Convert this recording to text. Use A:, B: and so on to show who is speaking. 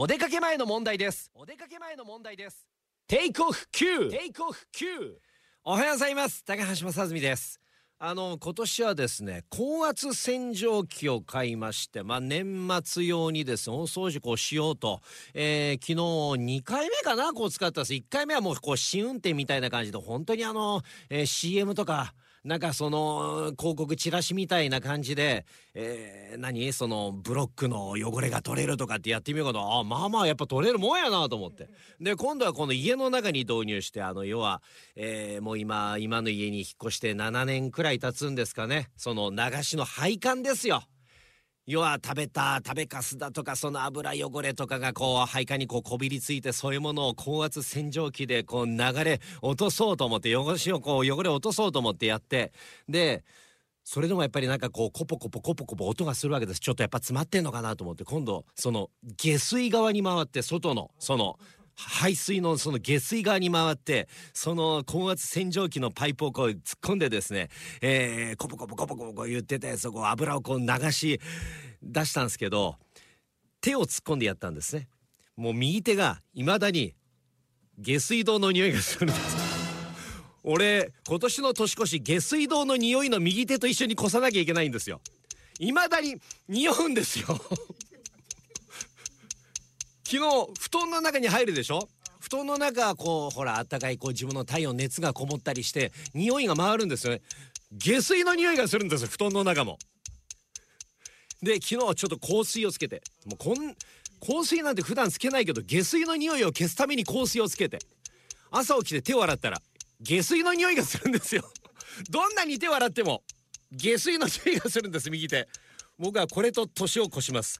A: お出かけ前の問題です。お出かけ前の問題です。テイクオフ9テイクオフ9おはようございます。高橋正澄ですあの今年はですね高圧洗浄機を買いましてまあ年末用にですね大掃除こうしようと、えー昨日2回目かなこう使ったんです。1回目はもうこう試運転みたいな感じで本当にあの、えー CM とかなんかその広告チラシみたいな感じで、えー何？そのブロックの汚れが取れるとかってやってみようかと。あまあまあやっぱ取れるもんやなと思って。で今度はこの家の中に導入してあの要は、えーもう今今の家に引っ越して7年くらい経つんですかね。その流しの配管ですよ。要は食べた食べかすだとかその油汚れとかがこう配管にこうこびりついてそういうものを高圧洗浄機でこう流れ落とそうと思って汚しをこう汚れ落とそうと思ってやってでそれでもやっぱりなんかこうコポコポコポコポ音がするわけですちょっとやっぱ詰まってんのかなと思って今度その下水側に回って外のその排水のその下水側に回ってその高圧洗浄機のパイプをこう突っ込んでですね、えー、コポコポコポコポ言っててそこ油をこう流し出したんですけど手を突っ込んでやったんですね。もう右手が未だに下水道の匂いがするんです。俺今年の年越し下水道の匂いの右手と一緒に越さなきゃいけないんですよ。未だに匂うんですよ。昨日布団の中に入るでしょ？布団の中はこうほらあったかいこう自分の体温熱がこもったりして匂いが回るんですよね。下水の匂いがするんですよ布団の中も。で昨日はちょっと香水をつけて。もうこん香水なんて普段つけないけど下水の匂いを消すために香水をつけて。朝起きて手を洗ったら下水の匂いがするんですよ。どんなに手を洗っても下水の匂いがするんです右手。僕はこれと年を越します。